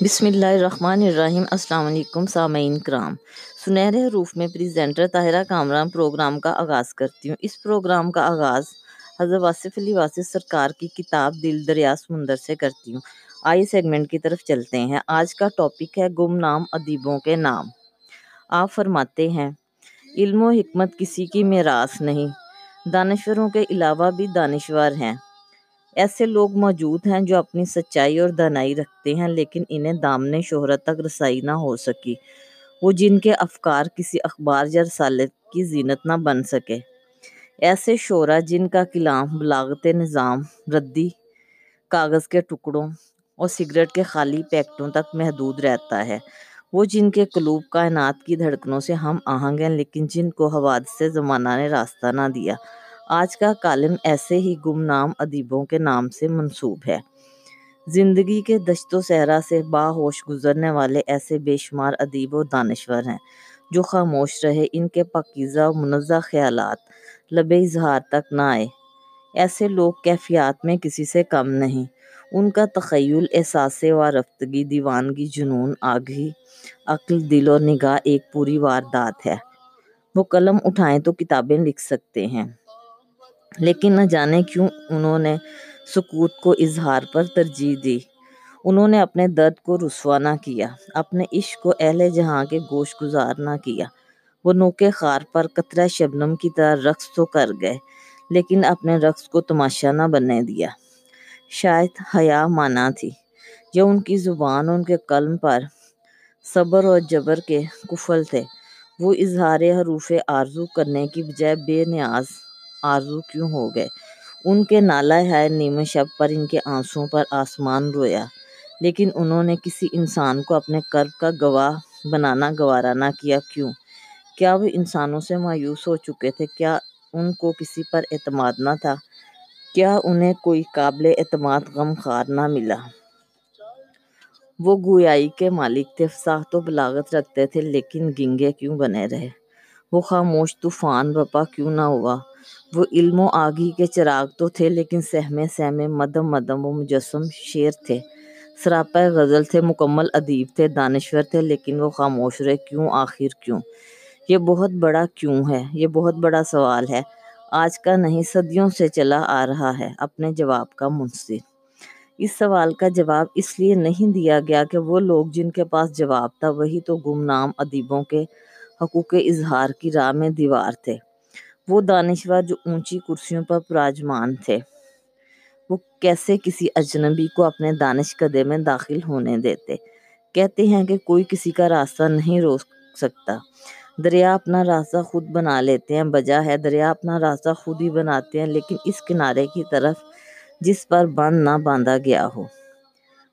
بسم اللہ الرحمن الرحیم، السلام علیکم سامعین کرام۔ سنہرے حروف میں پریزنٹر طاہرہ کامران پروگرام کا آغاز کرتی ہوں۔ اس پروگرام کا آغاز حضرت واصف علی واصف سرکار کی کتاب دل دریا سمندر سے کرتی ہوں۔ آئی سیگمنٹ کی طرف چلتے ہیں۔ آج کا ٹاپک ہے گم نام ادیبوں کے نام۔ آپ فرماتے ہیں، علم و حکمت کسی کی میراث نہیں۔ دانشوروں کے علاوہ بھی دانشور ہیں۔ ایسے لوگ موجود ہیں جو اپنی سچائی اور دانائی رکھتے ہیں، لیکن انہیں دامن شہرت تک رسائی نہ ہو سکی۔ وہ جن کے افکار کسی اخبار یا رسالت کی زینت نہ بن سکے۔ ایسے شعرا جن کا کلام بلاغت نظام، ردی کاغذ کے ٹکڑوں اور سگریٹ کے خالی پیکٹوں تک محدود رہتا ہے۔ وہ جن کے قلوب کائنات کی دھڑکنوں سے ہم آہنگ ہیں، لیکن جن کو حوادث سے زمانہ نے راستہ نہ دیا۔ آج کا کالم ایسے ہی گمنام ادیبوں کے نام سے منسوب ہے۔ زندگی کے دشت و صحرا سے باہوش گزرنے والے ایسے بے شمار ادیب و دانشور ہیں جو خاموش رہے ان کے پکیزہ و منزہ خیالات، لب اظہار تک نہ آئے۔ ایسے لوگ کیفیات میں کسی سے کم نہیں۔ ان کا تخیل، احساس و رفتگی، دیوانگی، جنون، آگہی، عقل، دل اور نگاہ ایک پوری واردات ہے۔ وہ قلم اٹھائیں تو کتابیں لکھ سکتے ہیں۔ لیکن نہ جانے کیوں انہوں نے سکوت کو اظہار پر ترجیح دی۔ انہوں نے اپنے درد کو رسوا نہ کیا، اپنے عشق کو اہل جہاں کے گوش گزار نہ کیا۔ وہ نوکے خار پر قطرہ شبنم کی طرح رقص تو کر گئے، لیکن اپنے رقص کو تماشا نہ بننے دیا۔ شاید حیا مانا تھی یا ان کی زبان، ان کے قلم پر صبر اور جبر کے کفل تھے۔ وہ اظہار حروف آرزو کرنے کی بجائے بے نیاز آرزو کیوں ہو گئے؟ ان کے نالہ ہے نیمہ شب پر ان کے آنسوں پر آسمان رویا۔ لیکن انہوں نے کسی انسان کو اپنے کرب کا گواہ بنانا، گوارا نہ کیا۔ کیوں؟ کیا وہ انسانوں سے مایوس ہو چکے تھے؟ کیا ان کو کسی پر اعتماد نہ تھا؟ کیا انہیں کوئی قابل اعتماد غم خار نہ ملا؟ وہ گویائی کے مالک تھے فصاحت و بلاغت رکھتے تھے، لیکن گنگے کیوں بنے رہے؟ وہ خاموش، طوفان بپا کیوں نہ ہوا؟ وہ علم و آگی کے چراغ تو تھے لیکن سہمے سہمے مدم مدم و مجسم شیر تھے۔ سراپا غزل تھے، مکمل ادیب تھے، دانشور تھے، لیکن وہ خاموش رہے۔ کیوں؟ آخر کیوں؟ یہ بہت بڑا کیوں ہے؟ یہ بہت بڑا سوال ہے۔ آج کا نہیں، صدیوں سے چلا آ رہا ہے۔ اپنے جواب کا منصر اس سوال کا جواب اس لیے نہیں دیا گیا کہ وہ لوگ جن کے پاس جواب تھا، وہی تو گمنام ادیبوں کے حقوق اظہار کی راہ میں دیوار تھے۔ وہ دانشور جو اونچی کرسیوں پر پراجمان تھے۔ وہ کیسے کسی اجنبی کو اپنے دانش قدے میں داخل ہونے دیتے؟ کہتے ہیں کہ کوئی کسی کا راستہ نہیں روک سکتا۔ دریا اپنا راستہ خود بنا لیتے ہیں، بجا ہے دریا اپنا راستہ خود ہی بناتے ہیں، لیکن اس کنارے کی طرف جس پر بند نہ باندھا گیا ہو۔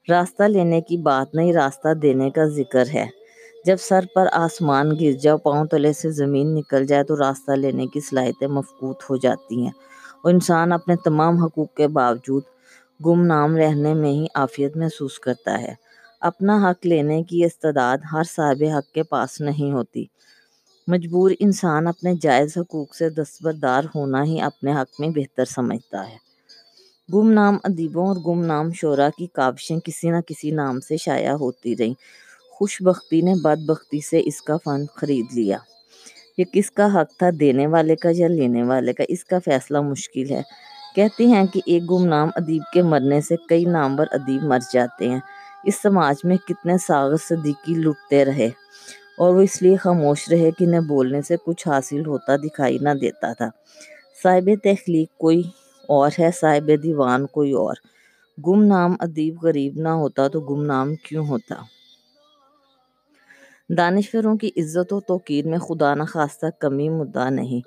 راستہ لینے کی بات نہیں، راستہ دینے کا ذکر ہے۔ جب سر پر آسمان گر جاؤ، پاؤں تلے سے زمین نکل جائے تو راستہ لینے کی صلاحیتیں مفقود ہو جاتی ہیں۔ اور انسان اپنے تمام حقوق کے باوجود گم نام رہنے میں ہی عافیت محسوس کرتا ہے۔ اپنا حق لینے کی استعداد ہر صاحب حق کے پاس نہیں ہوتی۔ مجبور انسان اپنے جائز حقوق سے دستبردار ہونا ہی اپنے حق میں بہتر سمجھتا ہے۔ گم نام ادیبوں اور گم نام شعرا کی کاوشیں کسی نہ کسی نام سے شائع ہوتی رہیں۔ خوش بختی نے بد بختی سے اس کا فن خرید لیا۔ یہ کس کا حق تھا؟ دینے والے کا یا لینے والے کا؟ اس کا فیصلہ مشکل ہے۔ کہتے ہیں کہ ایک گمنام ادیب کے مرنے سے کئی نامور ادیب مر جاتے ہیں۔ اس سماج میں کتنے ساغر صدیقی لٹتے رہے۔ اور وہ اس لیے خاموش رہے کہ انہیں بولنے سے کچھ حاصل ہوتا دکھائی نہ دیتا تھا۔ صاحب تخلیق کوئی اور ہے؟ صاحب دیوان کوئی اور۔ گم نام ادیب غریب نہ ہوتا تو گم نام کیوں ہوتا؟ دانشوروں کی عزت و توقیر میں خدا نخواستہ کمی مدعا نہیں۔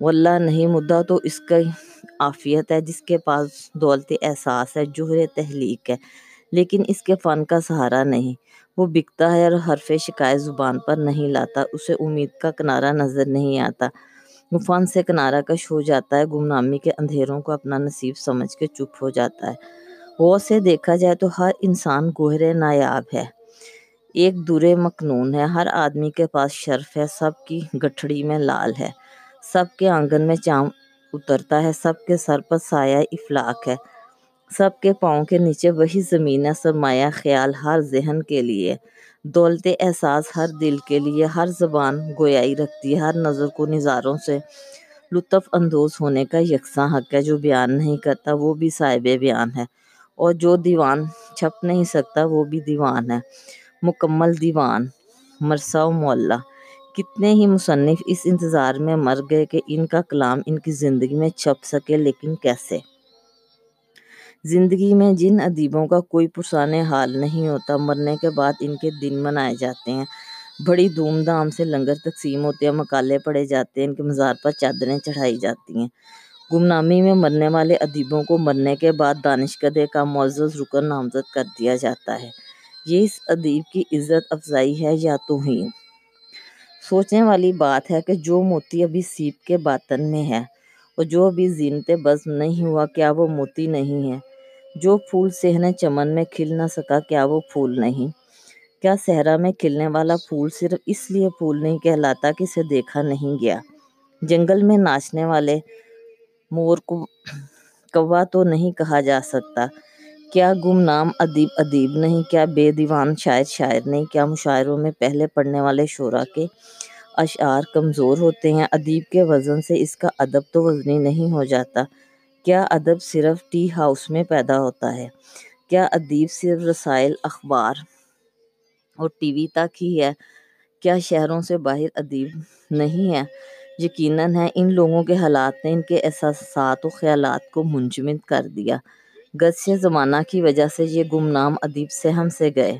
واللہ نہیں مدعا تو اس کی عافیت ہے جس کے پاس دولت احساس ہے جوہر تحلیق ہے، لیکن اس کے فن کا سہارا نہیں۔ وہ بکتا ہے اور حرف شکایت زبان پر نہیں لاتا، اسے امید کا کنارہ نظر نہیں آتا۔ وہ فن سے کنارہ کش ہو جاتا ہے، گمنامی کے اندھیروں کو اپنا نصیب سمجھ کے چپ ہو جاتا ہے۔ غور سے دیکھا جائے تو ہر انسان گوہر نایاب ہے۔ ایک درے مکنون ہے۔ ہر آدمی کے پاس شرف ہے۔ سب کی گٹھڑی میں لال ہے۔ سب کے آنگن میں چاند اترتا ہے۔ سب کے سر پر سایہ افلاک ہے۔ سب کے پاؤں کے نیچے وہی زمین ہے۔ سرمایہ خیال ہر ذہن کے لیے۔ دولت احساس ہر دل کے لیے۔ ہر زبان گویائی رکھتی ہے۔ ہر نظر کو نظاروں سے لطف اندوز ہونے کا یکساں حق ہے۔ جو بیان نہیں کرتا وہ بھی صاحب بیان ہے۔ اور جو دیوان چھپ نہیں سکتا وہ بھی دیوان ہے۔ مکمل دیوان۔ مرثا و معلیٰ کتنے ہی مصنف اس انتظار میں مر گئے کہ ان کا کلام ان کی زندگی میں چھپ سکے، لیکن کیسے؟ زندگی میں جن ادیبوں کا کوئی پرسان حال نہیں ہوتا، مرنے کے بعد ان کے دن منائے جاتے ہیں۔ بڑی دھوم دھام سے لنگر تقسیم ہوتے ہیں مقالے پڑھے جاتے ہیں، ان کے مزار پر چادریں چڑھائی جاتی ہیں۔ گمنامی میں مرنے والے ادیبوں کو مرنے کے بعد دانشکدے کا معزز رکن نامزد کر دیا جاتا ہے۔ یہ اس ادیب کی عزت افزائی ہے یا توہین سوچنے والی بات ہے کہ جو موتی ابھی سیپ کے باطن میں ہے اور جو ابھی زینت بزم نہیں ہوا، کیا وہ موتی نہیں ہے؟ جو پھول صحن چمن میں کھل نہ سکا، کیا وہ پھول نہیں؟ کیا صحرا میں کھلنے والا پھول صرف اس لیے پھول نہیں کہلاتا کہ اسے دیکھا نہیں گیا؟ جنگل میں ناچنے والے مور کو کوا تو نہیں کہا جا سکتا۔ کیا گمنام ادیب ادیب نہیں، کیا بے دیوان شاعر شاعر نہیں، کیا مشاعروں میں پہلے پڑھنے والے شعرا کے اشعار کمزور ہوتے ہیں؟ ادیب کے وزن سے اس کا ادب تو وزنی نہیں ہو جاتا۔ کیا ادب صرف ٹی ہاؤس میں پیدا ہوتا ہے؟ کیا ادیب صرف رسائل، اخبار اور ٹی وی تک ہی ہے؟ کیا شہروں سے باہر ادیب نہیں ہے؟ یقیناً ہے ان لوگوں کے حالات نے ان کے احساسات و خیالات کو منجمد کر دیا۔ گزشِ زمانہ کی وجہ سے یہ گمنام ادیب سہم سے گئے۔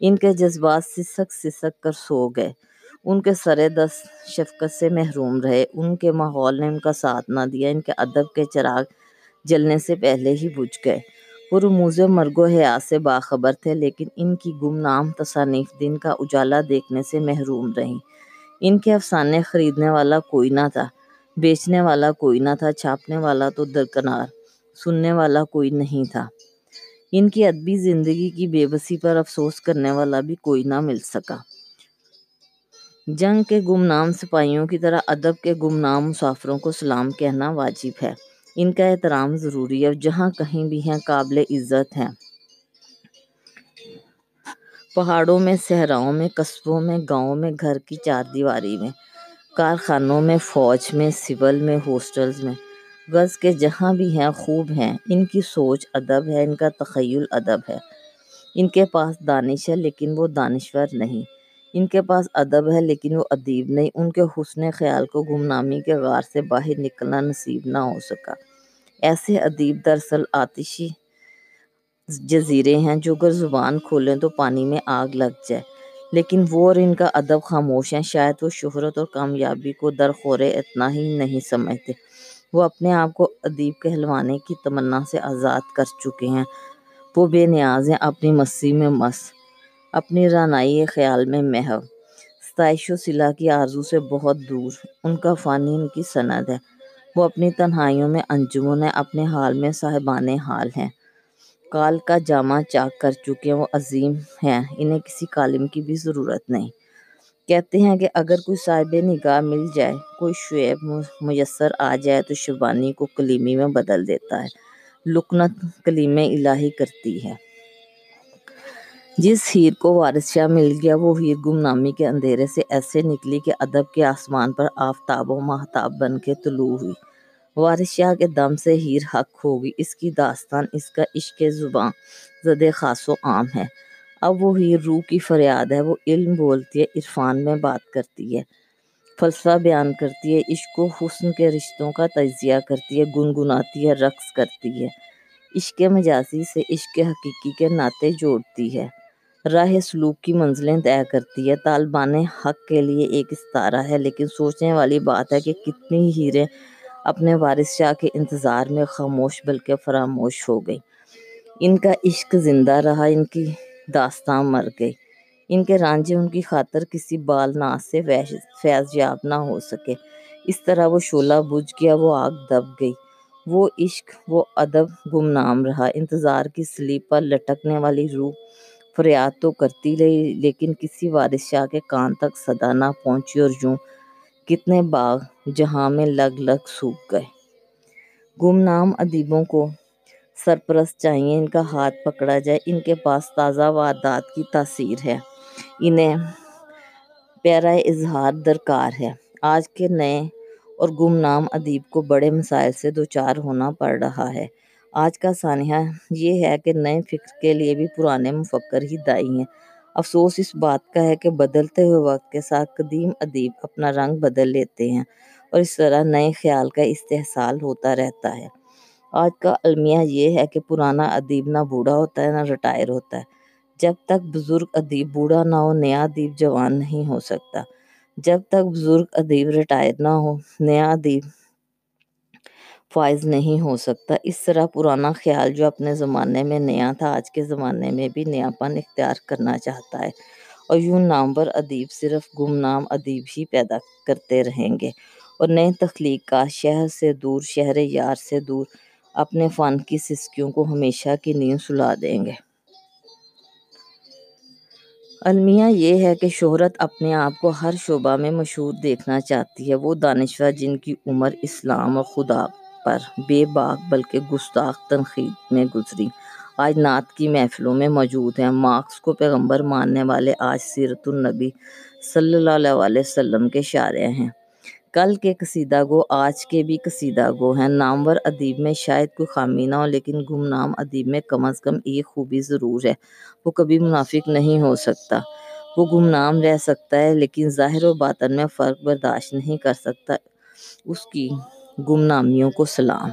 ان کے جذبات سسک سسک کر سو گئے۔ ان کے سر دست شفقت سے محروم رہے۔ ان کے ماحول نے ان کا ساتھ نہ دیا۔ ان کے ادب کے چراغ جلنے سے پہلے ہی بجھ گئے۔ وہ رموز مرگ و حیات سے باخبر تھے، لیکن ان کی گمنام تصانیف دن کا اجالا دیکھنے سے محروم رہیں۔ ان کے افسانے خریدنے والا کوئی نہ تھا، بیچنے والا کوئی نہ تھا، چھاپنے والا تو درکنار سننے والا کوئی نہیں تھا۔ ان کی ادبی زندگی کی بے بسی پر افسوس کرنے والا بھی کوئی نہ مل سکا۔ جنگ کے گمنام سپاہیوں کی طرح ادب کے گمنام مسافروں کو سلام کہنا واجب ہے۔ ان کا احترام ضروری ہے اور جہاں کہیں بھی ہیں قابل عزت ہیں۔ پہاڑوں میں، صحراؤں میں، قصبوں میں، گاؤں میں، گھر کی چار دیواری میں، کارخانوں میں، فوج میں، سول میں، ہاسٹلز میں۔ غز کے جہاں بھی ہیں، خوب ہیں۔ ان کی سوچ ادب ہے، ان کا تخیل ادب ہے۔ ان کے پاس دانش ہے، لیکن وہ دانشور نہیں۔ ان کے پاس ادب ہے، لیکن وہ ادیب نہیں۔ ان کے حسن خیال کو گمنامی کے غار سے باہر نکلنا نصیب نہ ہو سکا۔ ایسے ادیب دراصل آتشی جزیرے ہیں جو اگر زبان کھولیں تو پانی میں آگ لگ جائے۔ لیکن وہ اور ان کا ادب خاموش ہیں۔ شاید وہ شہرت اور کامیابی کو درخور اتنا ہی نہیں سمجھتے۔ وہ اپنے آپ کو ادیب کہلوانے کی تمنا سے آزاد کر چکے ہیں۔ وہ بے نیاز ہیں، اپنی مستی میں مس، اپنی رانائی خیال میں محو ستائش و صلہ کی آرزو سے بہت دور۔ ان کا فانی ان کی سند ہے۔ وہ اپنی تنہائیوں میں انجمن ہیں، اپنے حال میں صاحبان حال ہیں۔ کال کا جامہ چاک کر چکے ہیں، وہ عظیم ہیں۔ انہیں کسی کالم کی بھی ضرورت نہیں۔ کہتے ہیں کہ اگر کوئی صاحب نگاہ مل جائے، کوئی شعیب میسر آ جائے تو شبانی کو کلیمی میں بدل دیتا ہے۔ لکنت کلیم الہی کرتی ہے۔ جس ہیر کو وارث شاہ مل گیا، وہ ہیر گمنامی کے اندھیرے سے ایسے نکلی کہ ادب کے آسمان پر آفتاب و ماہتاب بن کے طلوع ہوئی۔ وارث شاہ کے دم سے ہیر حق ہوگی۔ اس کی داستان، اس کا عشق زباں زد خاص و عام ہے۔ اب وہ ہیر روح کی فریاد ہے، وہ علم بولتی ہے، عرفان میں بات کرتی ہے، فلسفہ بیان کرتی ہے، عشق و حسن کے رشتوں کا تجزیہ کرتی ہے، گنگناتی ہے، رقص کرتی ہے۔ عشق مجازی سے عشق حقیقی کے ناطے جوڑتی ہے۔ راہ سلوک کی منزلیں طے کرتی ہے۔ طالبان حق کے لیے ایک استارہ ہے، لیکن سوچنے والی بات ہے کہ کتنی ہیریں اپنے وارث شاہ کے انتظار میں خاموش بلکہ فراموش ہو گئی ان کا عشق زندہ رہا، ان کی داستان مر گئی۔ ان کے رانجھے ان کی خاطر کسی بال ناز سے فیض یاب نہ ہو سکے۔ اس طرح وہ شعلہ بجھ گیا، وہ آگ دب گئی۔ وہ عشق، وہ ادب گمنام رہا۔ انتظار کی سلیب پر لٹکنے والی روح فریاد تو کرتی رہی، لیکن کسی وارث شاہ کے کان تک صدا نہ پہنچی اور یوں کتنے باغ جہاں میں لگ لگ سوکھ گئے۔ گمنام ادیبوں کو سرپرست چاہیے، ان کا ہاتھ پکڑا جائے۔ ان کے پاس تازہ واردات کی تاثیر ہے۔ انہیں پیارا اظہار درکار ہے۔ آج کے نئے اور گمنام ادیب کو بڑے مسائل سے دوچار ہونا پڑ رہا ہے۔ آج کا سانحہ یہ ہے کہ نئے فکر کے لیے بھی پرانے مفکر ہی دائی ہیں۔ افسوس اس بات کا ہے کہ بدلتے ہوئے وقت کے ساتھ قدیم ادیب اپنا رنگ بدل لیتے ہیں اور اس طرح نئے خیال کا استحصال ہوتا رہتا ہے۔ آج کا المیہ یہ ہے کہ پرانا ادیب نہ بوڑھا ہوتا ہے، نہ ریٹائر ہوتا ہے۔ جب تک بزرگ ادیب بوڑھا نہ ہو، نیا ادیب جوان نہیں ہو سکتا۔ جب تک بزرگ ادیب ریٹائر نہ ہو، نیا ادیب فائز نہیں ہو سکتا۔ اس طرح پرانا خیال جو اپنے زمانے میں نیا تھا، آج کے زمانے میں بھی نیا پن اختیار کرنا چاہتا ہے۔ اور یوں نامور ادیب صرف گمنام ادیب ہی پیدا کرتے رہیں گے۔ اور نئے تخلیقات شہر سے دور، شہر یار سے دور اپنے فن کی سسکیوں کو ہمیشہ کی نیند سلا دیں گے۔ المیہ یہ ہے کہ شہرت اپنے آپ کو ہر شعبہ میں مشہور دیکھنا چاہتی ہے۔ وہ دانشور جن کی عمر اسلام اور خدا پر بے باک بلکہ گستاخ تنقید میں گزری، آج نعت کی محفلوں میں موجود ہیں۔ مارکس کو پیغمبر ماننے والے آج سیرت النبی صلی اللہ علیہ وسلم کے شارح ہیں۔ کل کے قصیدہ گو، آج کے بھی قصیدہ گو ہیں۔ نامور ادیب میں شاید کوئی خامی نہ ہو، لیکن گمنام ادیب میں کم از کم ایک خوبی ضرور ہے۔ وہ کبھی منافق نہیں ہو سکتا۔ وہ گمنام رہ سکتا ہے، لیکن ظاہر و باطن میں فرق برداشت نہیں کر سکتا۔ اس کی گمنامیوں کو سلام۔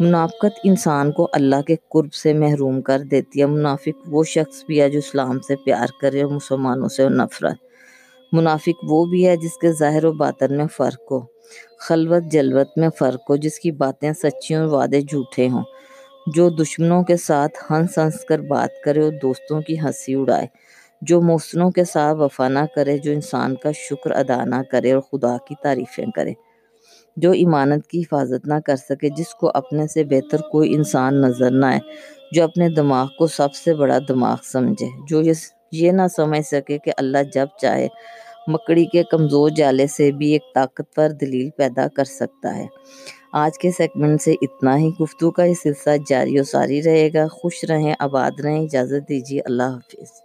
منافقت انسان کو اللہ کے قرب سے محروم کر دیتی ہے۔ منافق وہ شخص بھی ہے جو اسلام سے پیار کرے اور مسلمانوں سے نفرت۔ منافق وہ بھی ہے جس کے ظاہر و باطن میں فرق ہو، خلوت جلوت میں فرق ہو، جس کی باتیں سچی اور وعدے جھوٹے ہوں۔ جو دشمنوں کے ساتھ ہنس ہنس کر بات کرے اور دوستوں کی ہنسی اڑائے، جو محسنوں کے ساتھ وفا نہ کرے، جو انسان کا شکر ادا نہ کرے اور خدا کی تعریفیں کرے۔ جو ایمانت کی حفاظت نہ کر سکے، جس کو اپنے سے بہتر کوئی انسان نظر نہ آئے، جو اپنے دماغ کو سب سے بڑا دماغ سمجھے، جو یہ نہ سمجھ سکے کہ اللہ جب چاہے مکڑی کے کمزور جالے سے بھی ایک طاقتور دلیل پیدا کر سکتا ہے۔ آج کے سیگمنٹ سے اتنا ہی۔ گفتگو کا یہ سلسلہ جاری و ساری رہے گا۔ خوش رہیں، آباد رہیں۔ اجازت دیجیے۔ اللہ حافظ۔